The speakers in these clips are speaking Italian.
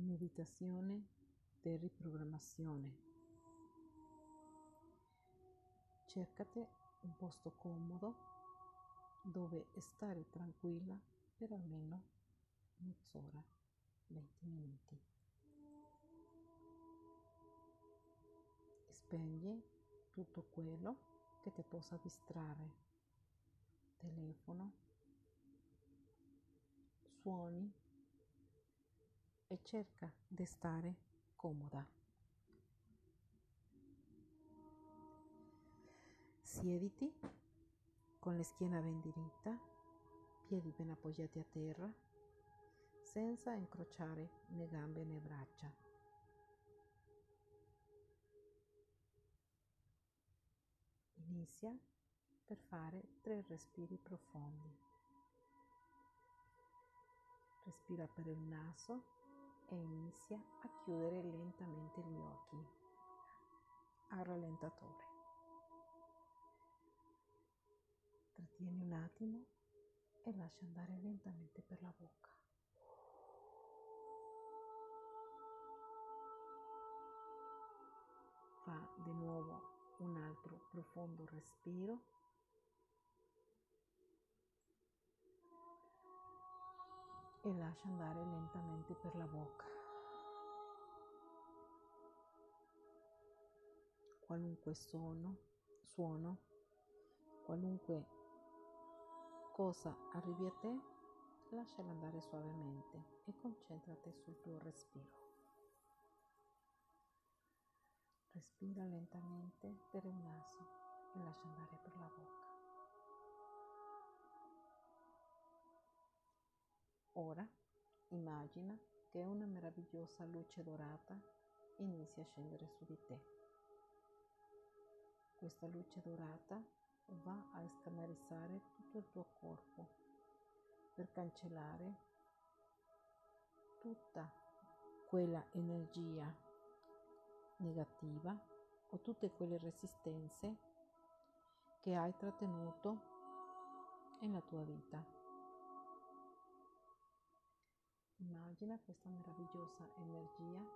Meditazione di riprogrammazione. Cercate un posto comodo dove stare tranquilla per almeno mezz'ora, 20 minuti. Spegni tutto quello che ti possa distrarre, telefono, suoni e cerca di stare comoda. Siediti con la schiena ben diritta, piedi ben appoggiati a terra, senza incrociare né gambe né braccia. Inizia per fare tre respiri profondi. Respira per il naso e inizia a chiudere lentamente gli occhi al rallentatore. Trattieni un attimo e lascia andare lentamente per la bocca. Fa di nuovo un altro profondo respiro e lascia andare lentamente per la bocca. Qualunque suono, suono, qualunque cosa arrivi a te, lasciala andare suavemente e concentrati sul tuo respiro. Respira lentamente per il naso e lascia andare per la bocca. Ora immagina che una meravigliosa luce dorata inizia a scendere su di te. Questa luce dorata va a scannerizzare tutto il tuo corpo per cancellare tutta quella energia negativa o tutte quelle resistenze che hai trattenuto nella tua vita. Immagina questa meravigliosa energia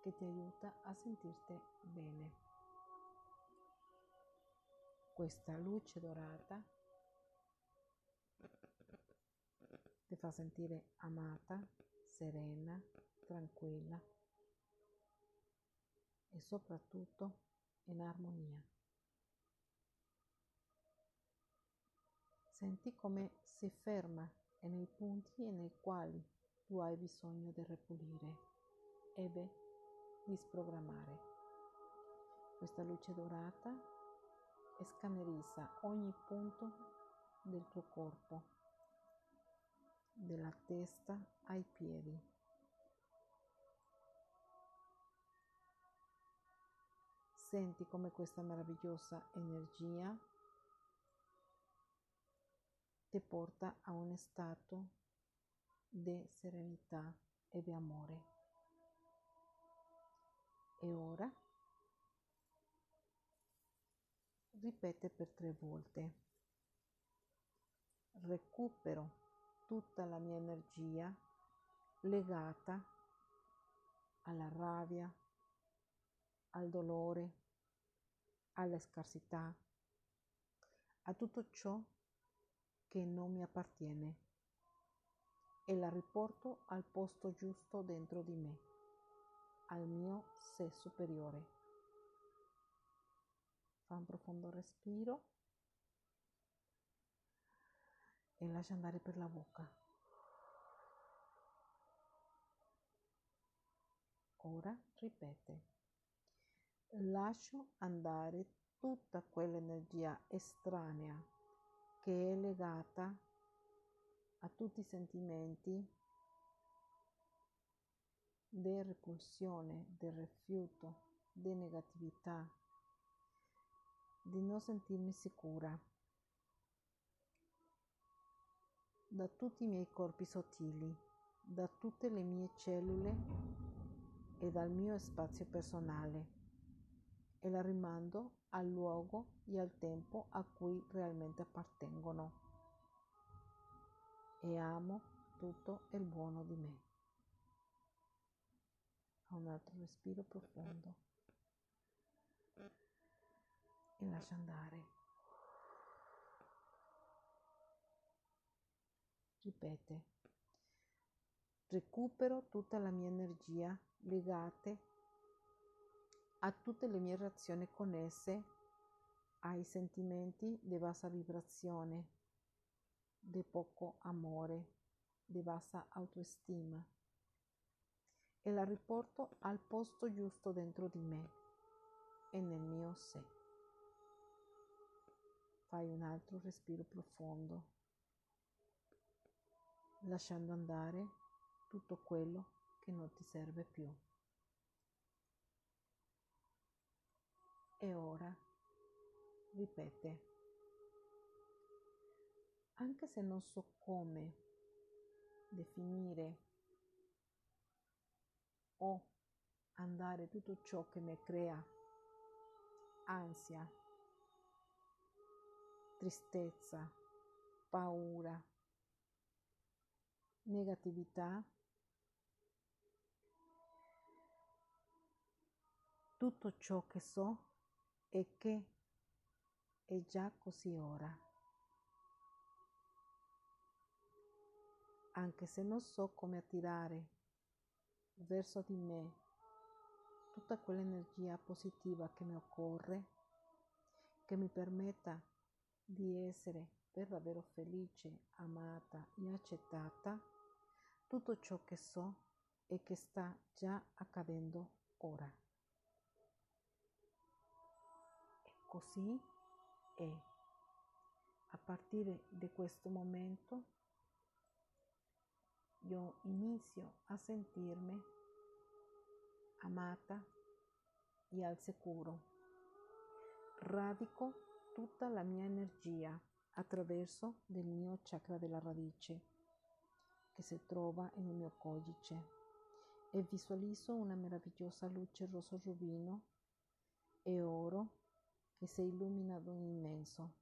che ti aiuta a sentirti bene. Questa luce dorata ti fa sentire amata, serena, tranquilla e soprattutto in armonia. Senti come si ferma e nei punti nei quali tu hai bisogno di ripulire e di sprogrammare. Questa luce dorata scannerizza ogni punto del tuo corpo, dalla testa ai piedi. Senti come questa meravigliosa energia ti porta a un stato di serenità e di amore. E ora ripete per tre volte. Recupero tutta la mia energia legata alla rabbia, al dolore, alla scarsità, a tutto ciò che non mi appartiene e la riporto al posto giusto dentro di me, al mio sé superiore. Fa un profondo respiro e lascia andare per la bocca. Ora ripete. Lascio andare tutta quell'energia estranea che è legata a tutti i sentimenti di repulsione, di rifiuto, di negatività, di non sentirmi sicura. Da tutti i miei corpi sottili, da tutte le mie cellule e dal mio spazio personale e la rimando al luogo e al tempo a cui realmente appartengono. E amo tutto il buono di me. Un altro respiro profondo e lascia andare. Ripete. Recupero tutta la mia energia legate a tutte le mie reazioni connesse ai sentimenti di bassa vibrazione, di poco amore, di bassa autostima e la riporto al posto giusto dentro di me e nel mio sé. Fai un altro respiro profondo, lasciando andare tutto quello che non ti serve più. E ora. Ripete, anche se non so come definire o andare tutto ciò che mi crea ansia, tristezza, paura, negatività, tutto ciò che so è che è già così ora. Anche se non so come attirare verso di me tutta quell'energia positiva che mi occorre, che mi permetta di essere per davvero felice, amata e accettata, tutto ciò che so e che sta già accadendo ora. Così è. A partire da questo momento io inizio a sentirmi amata e al sicuro. Radico tutta la mia energia attraverso il mio chakra della radice che si trova nel mio codice e visualizzo una meravigliosa luce rosso rubino e oro che si illumina ad un immenso.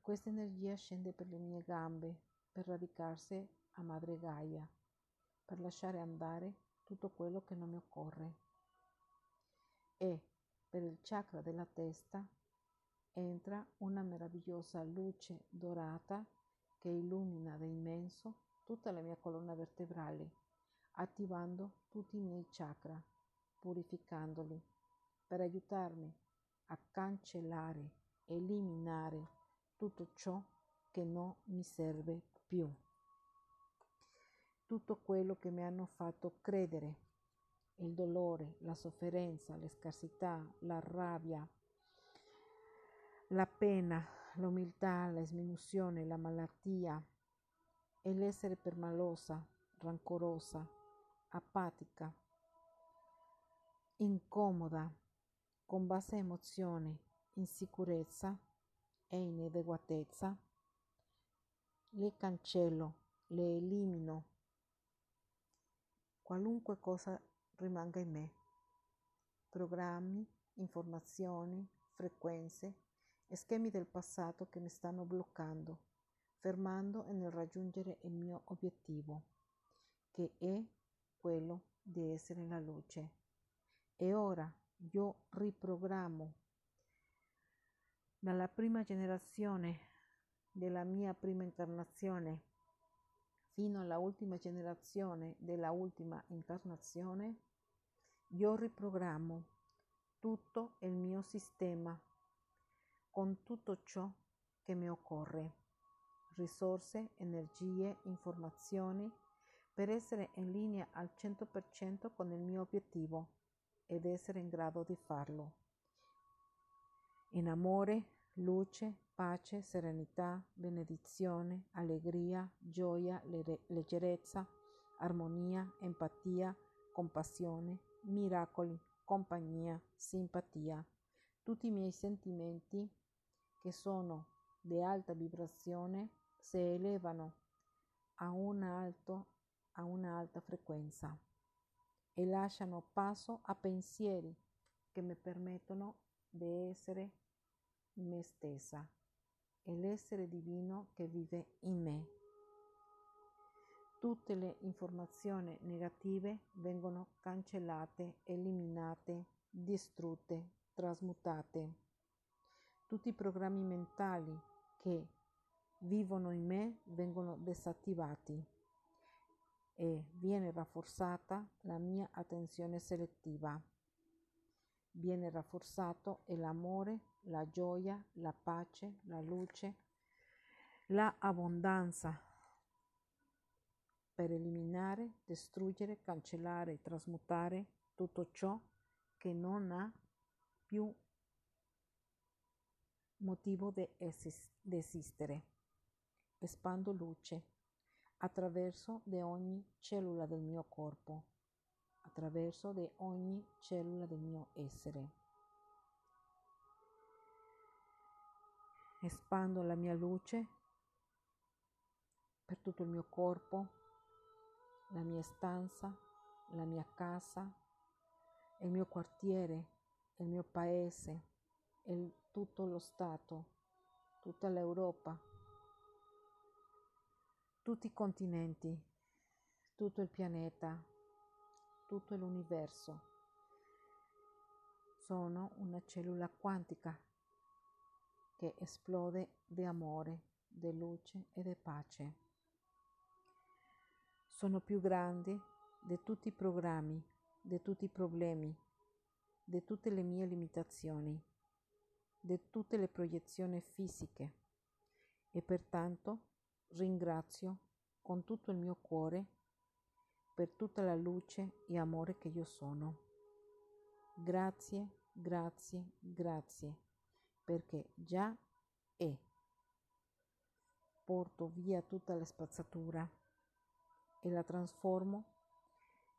Questa energia scende per le mie gambe per radicarsi a Madre Gaia, per lasciare andare tutto quello che non mi occorre. E per il chakra della testa entra una meravigliosa luce dorata che illumina da immenso tutta la mia colonna vertebrale, attivando tutti i miei chakra, purificandoli, per aiutarmi a cancellare, eliminare tutto ciò che non mi serve più. Tutto quello che mi hanno fatto credere, il dolore, la sofferenza, la scarsità, la rabbia, la pena, l'umiltà, la sminuzione, la malattia e l'essere permalosa, rancorosa, apatica, incomoda, con bassa emozione, insicurezza e inadeguatezza, le cancello, le elimino qualunque cosa rimanga in me, programmi, informazioni, frequenze schemi del passato che mi stanno bloccando, fermando nel raggiungere il mio obiettivo, che è quello di essere la luce. E ora io riprogrammo dalla prima generazione della mia prima incarnazione fino alla ultima generazione della ultima incarnazione, io riprogrammo tutto il mio sistema con tutto ciò che mi occorre, risorse, energie, informazioni, per essere in linea al 100% con il mio obiettivo ed essere in grado di farlo. In amore, luce, pace, serenità, benedizione, allegria, gioia, leggerezza, armonia, empatia, compassione, miracoli, compagnia, simpatia, tutti i miei sentimenti che sono di alta vibrazione si elevano a, un alto, a un'alta frequenza e lasciano passo a pensieri che mi permettono di essere me stessa l'essere divino che vive in me. Tutte le informazioni negative vengono cancellate, eliminate, distrutte, trasmutate. Tutti i programmi mentali che vivono in me vengono disattivati e viene rafforzata la mia attenzione selettiva. Viene rafforzato l'amore, la gioia, la pace, la luce, la abbondanza per eliminare, distruggere, cancellare, trasmutare tutto ciò che non ha più motivo di esistere. Espando luce attraverso di ogni cellula del mio corpo, attraverso di ogni cellula del mio essere. Espando la mia luce per tutto il mio corpo, la mia stanza, la mia casa, il mio quartiere, il mio paese, il, tutto lo Stato, tutta l'Europa, tutti i continenti, tutto il pianeta, tutto l'universo. Sono una cellula quantica che esplode di amore, di luce e di pace. Sono più grandi di tutti i programmi, di tutti i problemi, di tutte le mie limitazioni, di tutte le proiezioni fisiche e pertanto ringrazio con tutto il mio cuore per tutta la luce e amore che io sono. Grazie, grazie, grazie, perché già è. Porto via tutta la spazzatura e la trasformo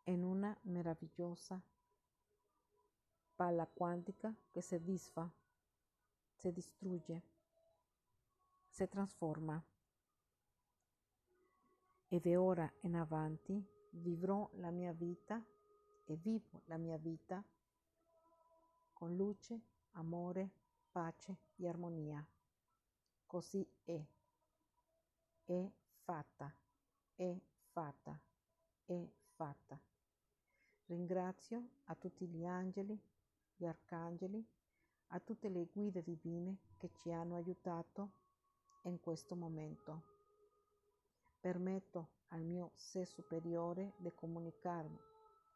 in una meravigliosa palla quantica che si disfa, si distrugge, si trasforma e da ora in avanti vivrò la mia vita e vivo la mia vita con luce, amore, pace e armonia. Così è. È fatta, è fatta, è fatta. Ringrazio a tutti gli angeli, gli arcangeli, a tutte le guide divine che ci hanno aiutato in questo momento. Permetto al mio sé superiore di comunicarmi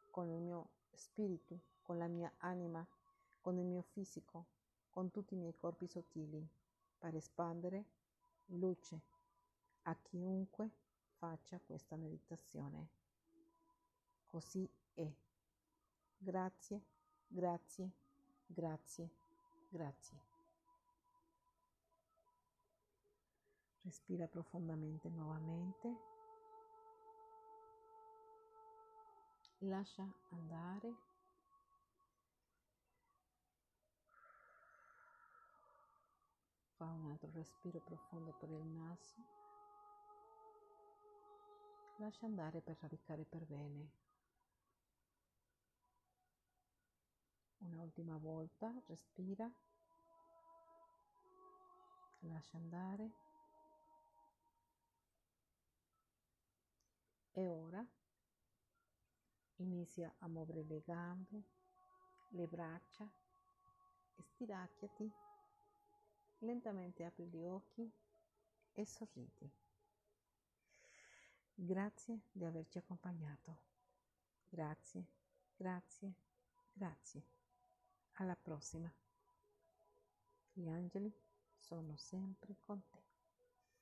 con il mio spirito, con la mia anima, con il mio fisico, con tutti i miei corpi sottili, per espandere luce a chiunque faccia questa meditazione. Così è. Grazie, grazie, grazie, grazie. Respira profondamente nuovamente. Lascia andare. Fa un altro respiro profondo per il naso. Lascia andare per radicare per bene. Una ultima volta, respira. Lascia andare. E ora inizia a muovere le gambe, le braccia, stiracchiati, lentamente apri gli occhi e sorridi. Grazie di averci accompagnato. Grazie, grazie, grazie. Alla prossima. Gli angeli sono sempre con te.